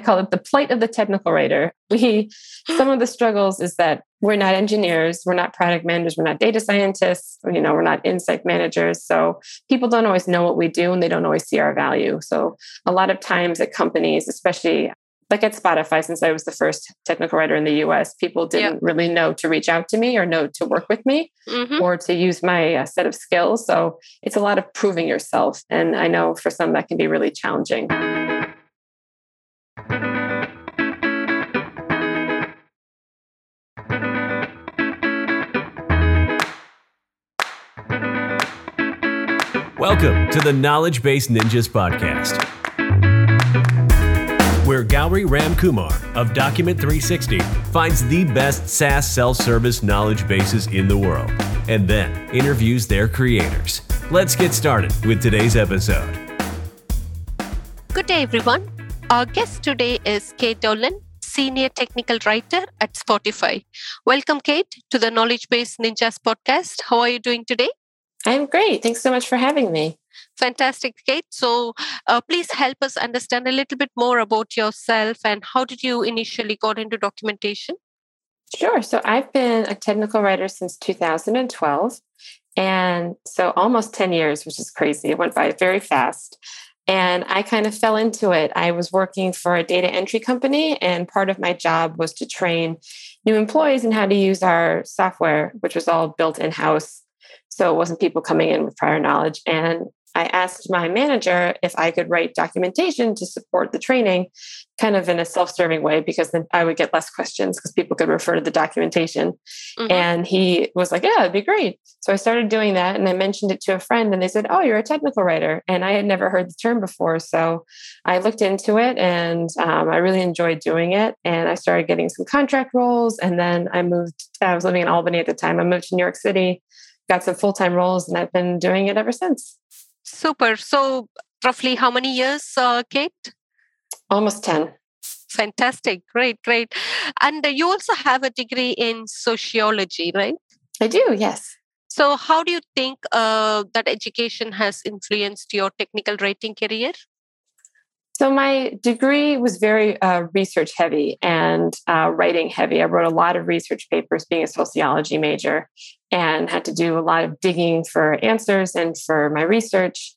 I call it the plight of the technical writer. We some of the struggles is that we're not engineers, we're not product managers, we're not data scientists, you know, we're not insight managers. So people don't always know what we do and they don't always see our value. So a lot of times at companies, especially like at Spotify, since I was the first technical writer in the US, people didn't yep. really know to reach out to me or know to work with me mm-hmm. or to use my uh, set of skills. So it's a lot of proving yourself. And I know for some that can be really challenging. Welcome to the Knowledge Base Ninjas podcast, where Gauri Ramkumar of Document 360 finds the best SaaS self service knowledge bases in the world and then interviews their creators. Let's get started with today's episode. Good day, everyone. Our guest today is Kate Dolan, Senior Technical Writer at Spotify. Welcome, Kate, to the Knowledge Base Ninjas podcast. How are you doing today? I'm great. Thanks so much for having me. Fantastic, Kate. So, uh, please help us understand a little bit more about yourself and how did you initially got into documentation? Sure. So, I've been a technical writer since 2012. And so, almost 10 years, which is crazy. It went by very fast. And I kind of fell into it. I was working for a data entry company, and part of my job was to train new employees in how to use our software, which was all built in house so it wasn't people coming in with prior knowledge. And I asked my manager if I could write documentation to support the training, kind of in a self serving way, because then I would get less questions because people could refer to the documentation. Mm-hmm. And he was like, Yeah, it'd be great. So I started doing that and I mentioned it to a friend, and they said, Oh, you're a technical writer. And I had never heard the term before. So I looked into it and um, I really enjoyed doing it. And I started getting some contract roles. And then I moved, I was living in Albany at the time. I moved to New York City got some full time roles, and I've been doing it ever since. Super. So, roughly how many years, uh, Kate? Almost 10. Fantastic. Great, great. And you also have a degree in sociology, right? I do, yes. So, how do you think uh, that education has influenced your technical writing career? So, my degree was very uh, research heavy and uh, writing heavy. I wrote a lot of research papers being a sociology major and had to do a lot of digging for answers and for my research.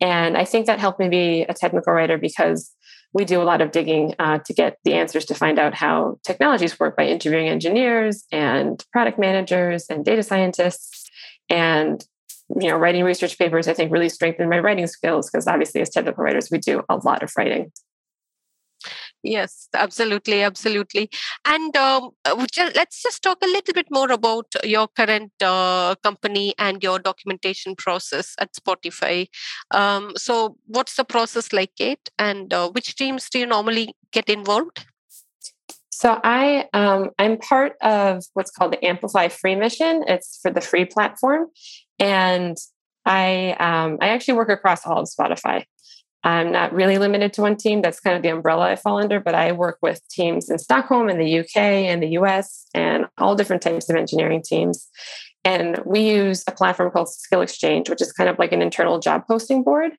And I think that helped me be a technical writer because we do a lot of digging uh, to get the answers to find out how technologies work by interviewing engineers and product managers and data scientists. And you know, writing research papers, I think, really strengthened my writing skills because obviously, as technical writers, we do a lot of writing. Yes, absolutely, absolutely. And um, uh, let's just talk a little bit more about your current uh, company and your documentation process at Spotify. Um, so, what's the process like, Kate? And uh, which teams do you normally get involved? So I um, I'm part of what's called the Amplify Free Mission. It's for the free platform, and I um, I actually work across all of Spotify. I'm not really limited to one team. That's kind of the umbrella I fall under, but I work with teams in Stockholm, in the UK, and the US, and all different types of engineering teams. And we use a platform called Skill Exchange, which is kind of like an internal job posting board.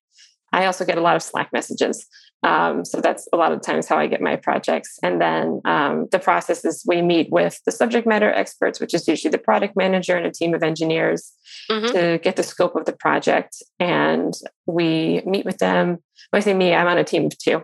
I also get a lot of Slack messages. Um, so that's a lot of times how I get my projects. And then um, the process is we meet with the subject matter experts, which is usually the product manager and a team of engineers mm-hmm. to get the scope of the project. And we meet with them. When I say me, I'm on a team of two.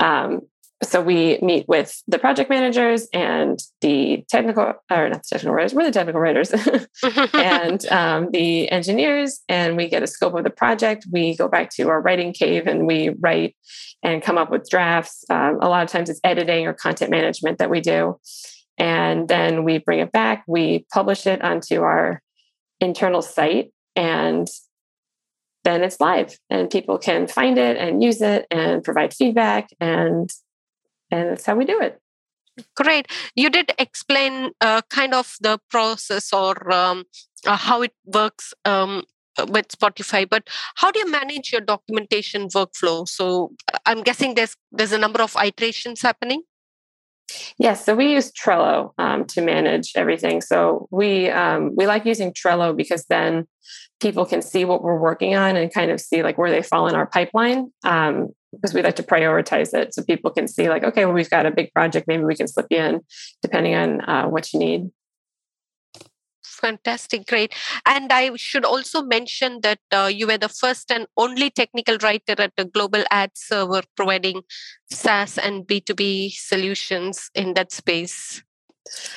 Um, so we meet with the project managers and the technical or not the technical writers we're the technical writers. And um, the engineers and we get a scope of the project. We go back to our writing cave and we write and come up with drafts. Um, a lot of times it's editing or content management that we do. And then we bring it back. We publish it onto our internal site and then it's live and people can find it and use it and provide feedback and and that's how we do it great you did explain uh, kind of the process or um, uh, how it works um, with spotify but how do you manage your documentation workflow so i'm guessing there's there's a number of iterations happening Yes, so we use Trello um, to manage everything. So we um, we like using Trello because then people can see what we're working on and kind of see like where they fall in our pipeline. Um, because we like to prioritize it so people can see like okay well we've got a big project maybe we can slip you in depending on uh, what you need. Fantastic great. And i should also mention that uh, you were the first and only technical writer at a global ad server providing saas and b2b solutions in that space.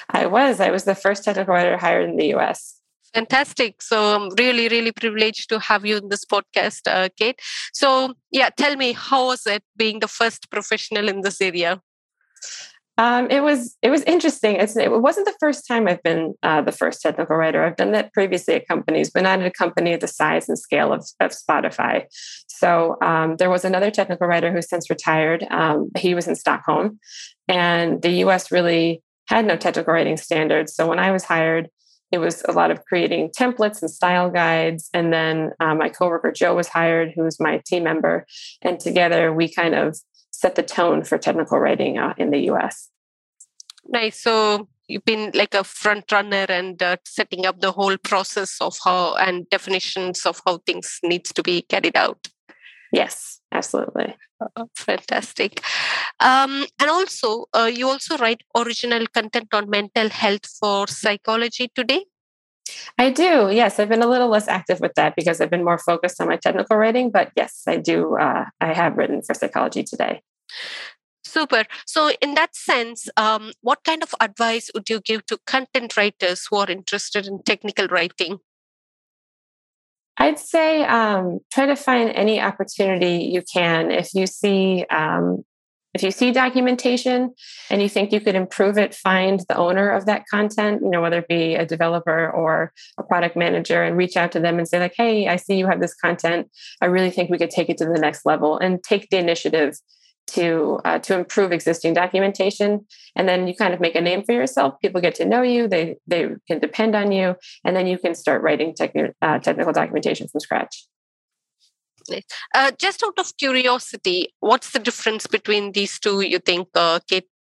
I was. I was the first technical writer hired in the us Fantastic. So I'm really, really privileged to have you in this podcast, uh, Kate. So, yeah, tell me, how was it being the first professional in this area? Um, it was it was interesting. It's, it wasn't the first time I've been uh, the first technical writer. I've done that previously at companies, but not at a company the size and scale of, of Spotify. So um, there was another technical writer who's since retired. Um, he was in Stockholm, and the U.S. really had no technical writing standards. So when I was hired, it was a lot of creating templates and style guides. And then um, my coworker Joe was hired, who was my team member, and together we kind of set the tone for technical writing uh, in the US. Nice. So you've been like a front runner and uh, setting up the whole process of how and definitions of how things needs to be carried out. Yes, absolutely. Oh, fantastic. Um, and also, uh, you also write original content on mental health for psychology today. I do. Yes, I've been a little less active with that because I've been more focused on my technical writing. But yes, I do. Uh, I have written for psychology today. Super. So, in that sense, um, what kind of advice would you give to content writers who are interested in technical writing? I'd say um, try to find any opportunity you can. If you see um, if you see documentation and you think you could improve it, find the owner of that content, you know, whether it be a developer or a product manager, and reach out to them and say, like, hey, I see you have this content. I really think we could take it to the next level and take the initiative to uh, to improve existing documentation. And then you kind of make a name for yourself. People get to know you. They they can depend on you. And then you can start writing techni- uh, technical documentation from scratch. Uh, just out of curiosity what's the difference between these two you think uh,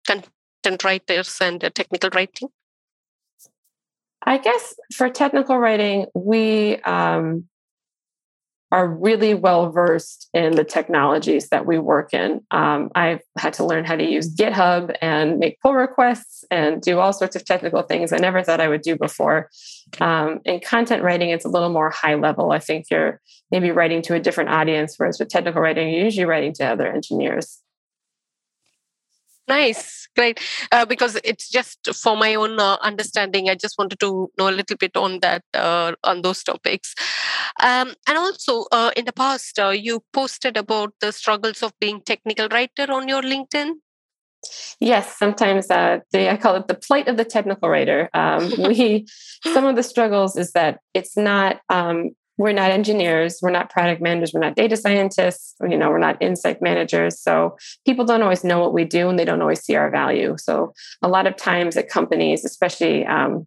content writers and uh, technical writing? I guess for technical writing we um, are really well versed in the technologies that we work in. Um, I've had to learn how to use GitHub and make pull requests and do all sorts of technical things I never thought I would do before. Um, in content writing, it's a little more high level. I think you're maybe writing to a different audience, whereas with technical writing, you're usually writing to other engineers. Nice, great. Uh, because it's just for my own uh, understanding. I just wanted to know a little bit on that, uh, on those topics. Um, and also, uh, in the past, uh, you posted about the struggles of being technical writer on your LinkedIn. Yes, sometimes uh, the, I call it the plight of the technical writer. Um, we some of the struggles is that it's not um, we're not engineers we're not product managers we're not data scientists you know we're not insight managers so people don't always know what we do and they don't always see our value so a lot of times at companies especially um,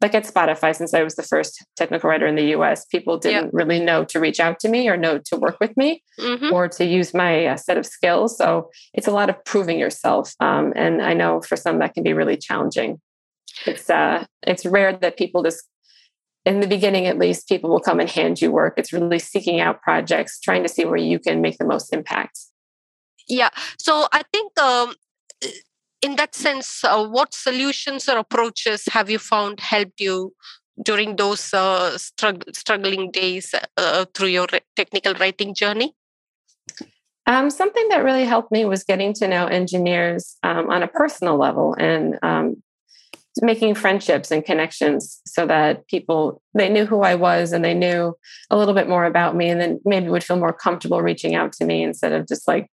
like at spotify since i was the first technical writer in the us people didn't yeah. really know to reach out to me or know to work with me mm-hmm. or to use my uh, set of skills so it's a lot of proving yourself um, and i know for some that can be really challenging it's uh it's rare that people just in the beginning at least people will come and hand you work. It's really seeking out projects trying to see where you can make the most impact. Yeah. So i think um, in that sense uh, what solutions or approaches have you found helped you during those uh, strugg- struggling days uh, through your technical writing journey? Um, something that really helped me was getting to know engineers um, on a personal level and um, making friendships and connections so that people they knew who I was and they knew a little bit more about me and then maybe would feel more comfortable reaching out to me instead of just like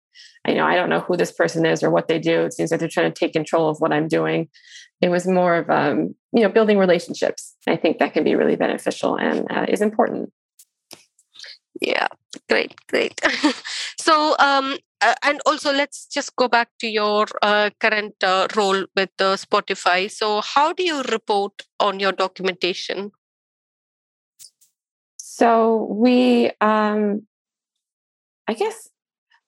you know I don't know who this person is or what they do. It seems like they're trying to take control of what I'm doing. It was more of um, you know building relationships I think that can be really beneficial and uh, is important yeah great great. So um uh, and also let's just go back to your uh, current uh, role with spotify. So how do you report on your documentation? So we um i guess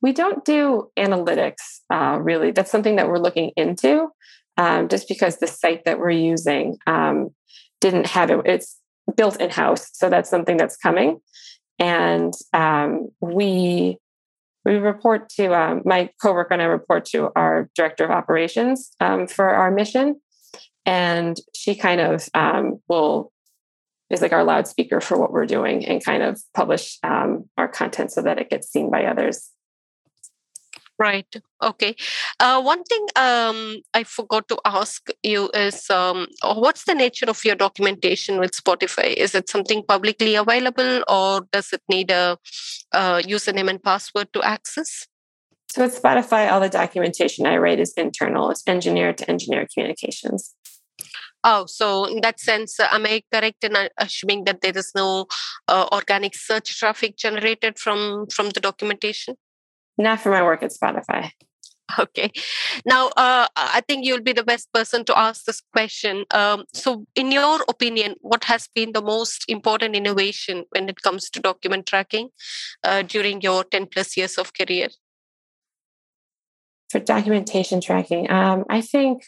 we don't do analytics uh, really. That's something that we're looking into um, just because the site that we're using um, didn't have it it's built in house so that's something that's coming and um, we we report to um, my coworker and I report to our director of operations um, for our mission, and she kind of um, will is like our loudspeaker for what we're doing and kind of publish um, our content so that it gets seen by others. Right. Okay. Uh, one thing um, I forgot to ask you is um, what's the nature of your documentation with Spotify? Is it something publicly available or does it need a, a username and password to access? So at Spotify, all the documentation I write is internal, it's engineer to engineer communications. Oh, so in that sense, uh, am I correct in uh, assuming that there is no uh, organic search traffic generated from from the documentation? Not for my work at Spotify. Okay. Now, uh, I think you'll be the best person to ask this question. Um, so, in your opinion, what has been the most important innovation when it comes to document tracking uh, during your 10 plus years of career? For documentation tracking, um, I think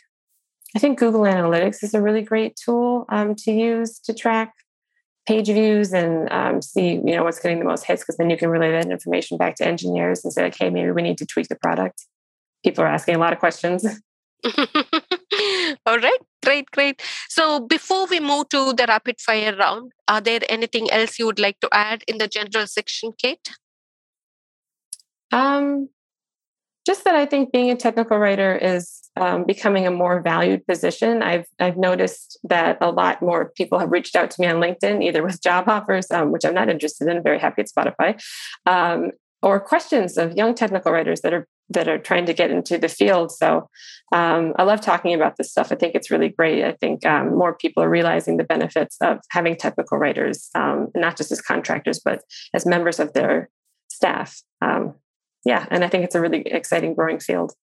I think Google Analytics is a really great tool um, to use to track page views and um, see you know what's getting the most hits because then you can relay that information back to engineers and say like hey maybe we need to tweak the product. People are asking a lot of questions. All right. Great great. So before we move to the rapid fire round are there anything else you would like to add in the general section kate? Um just that I think being a technical writer is um, becoming a more valued position. I've I've noticed that a lot more people have reached out to me on LinkedIn, either with job offers, um, which I'm not interested in. Very happy at Spotify, um, or questions of young technical writers that are that are trying to get into the field. So um, I love talking about this stuff. I think it's really great. I think um, more people are realizing the benefits of having technical writers, um, not just as contractors, but as members of their staff yeah, and I think it's a really exciting growing field.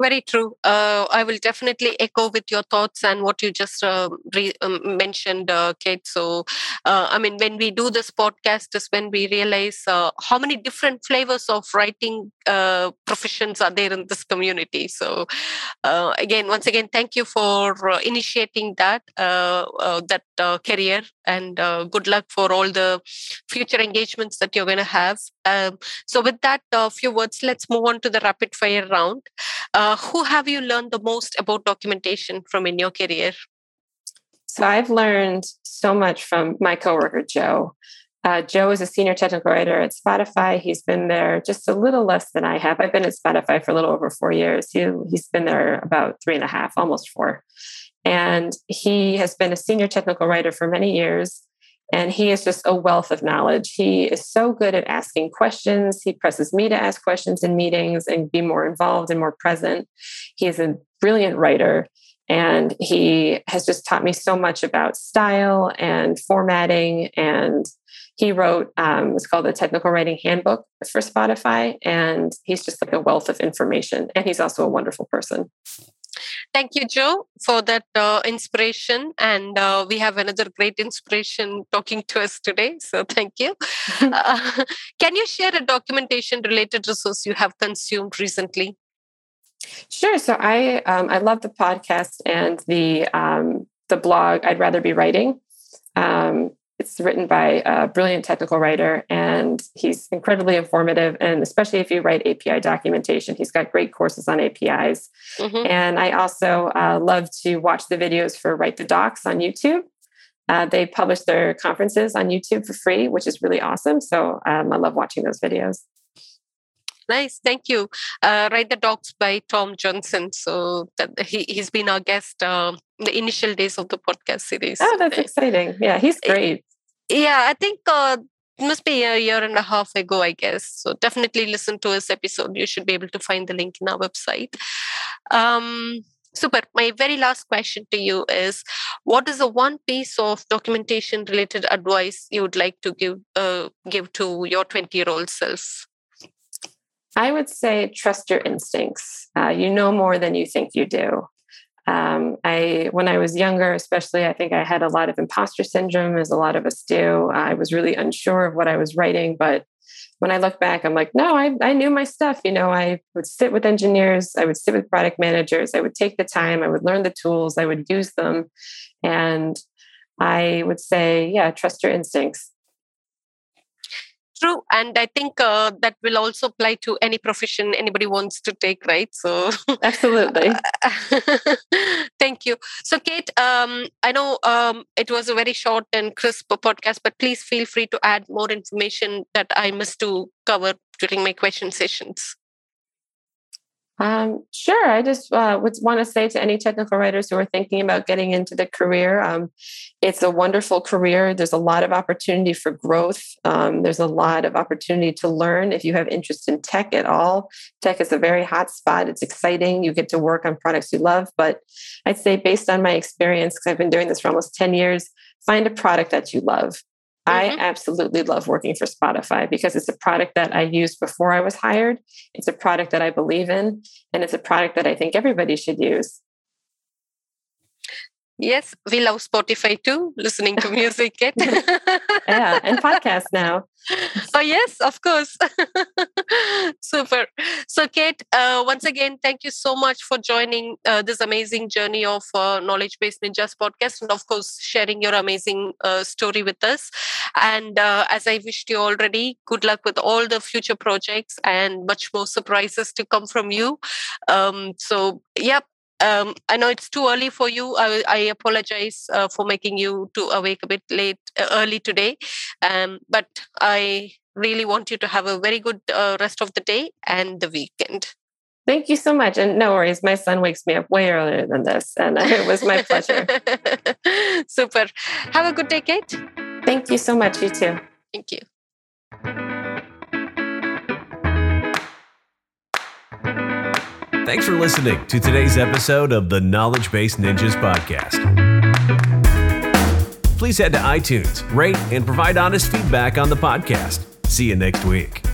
Very true. Uh, I will definitely echo with your thoughts and what you just uh, re- um, mentioned, uh, Kate. So, uh, I mean, when we do this podcast, is when we realize uh, how many different flavors of writing uh, professions are there in this community. So, again, once again, thank you for initiating that that career, and good luck for all the future engagements that you're going to have. Um, so, with that, a few words. Let's move on to the rapid fire round. Uh, who have you learned the most about documentation from in your career? So I've learned so much from my coworker Joe. Uh, Joe is a senior technical writer at Spotify. He's been there just a little less than I have. I've been at Spotify for a little over four years. He, he's been there about three and a half, almost four. And he has been a senior technical writer for many years. And he is just a wealth of knowledge. He is so good at asking questions. He presses me to ask questions in meetings and be more involved and more present. He is a brilliant writer. And he has just taught me so much about style and formatting. And he wrote, um, it's called the Technical Writing Handbook for Spotify. And he's just like a wealth of information. And he's also a wonderful person. Thank you, Joe, for that uh, inspiration. And uh, we have another great inspiration talking to us today. So thank you. uh, can you share a documentation related resource you have consumed recently? Sure. So I um, I love the podcast and the um, the blog. I'd rather be writing. Um, it's written by a brilliant technical writer, and he's incredibly informative. And especially if you write API documentation, he's got great courses on APIs. Mm-hmm. And I also uh, love to watch the videos for Write the Docs on YouTube. Uh, they publish their conferences on YouTube for free, which is really awesome. So um, I love watching those videos. Nice, thank you. Uh, Write the Docs by Tom Johnson. So that he he's been our guest uh, the initial days of the podcast series. Oh, that's exciting! Yeah, he's great. Yeah, I think uh, it must be a year and a half ago, I guess. So definitely listen to his episode. You should be able to find the link in our website. Um, super. My very last question to you is: What is the one piece of documentation related advice you would like to give uh, give to your twenty year old self? I would say trust your instincts. Uh, you know more than you think you do. Um, I, when I was younger, especially, I think I had a lot of imposter syndrome, as a lot of us do. I was really unsure of what I was writing, but when I look back, I'm like, no, I, I knew my stuff. You know, I would sit with engineers, I would sit with product managers, I would take the time, I would learn the tools, I would use them, and I would say, yeah, trust your instincts. True and i think uh, that will also apply to any profession anybody wants to take right? So absolutely. Thank you. So kate um, i know um, it was a very short and crisp podcast but please feel free to add more information that i missed to cover during my question sessions um, sure. I just uh, would want to say to any technical writers who are thinking about getting into the career, um, it's a wonderful career. There's a lot of opportunity for growth. Um, there's a lot of opportunity to learn if you have interest in tech at all. Tech is a very hot spot. It's exciting. You get to work on products you love. But I'd say, based on my experience, because I've been doing this for almost 10 years, find a product that you love. Mm-hmm. I absolutely love working for Spotify because it's a product that I used before I was hired. It's a product that I believe in, and it's a product that I think everybody should use. Yes, we love Spotify too, listening to music. yeah, and podcasts now. Oh, yes, of course. Super. So, Kate, uh, once again, thank you so much for joining uh, this amazing journey of uh, Knowledge Based Ninjas podcast and, of course, sharing your amazing uh, story with us. And uh, as I wished you already, good luck with all the future projects and much more surprises to come from you. Um, so, yep, um, I know it's too early for you. I, I apologize uh, for making you to awake a bit late, early today. Um, but I really want you to have a very good uh, rest of the day and the weekend. Thank you so much. And no worries, my son wakes me up way earlier than this. And it was my pleasure. Super. Have a good day, Kate. Thank you so much. You too. Thank you. Thanks for listening to today's episode of the Knowledge Based Ninjas podcast. Please head to iTunes, rate, and provide honest feedback on the podcast. See you next week.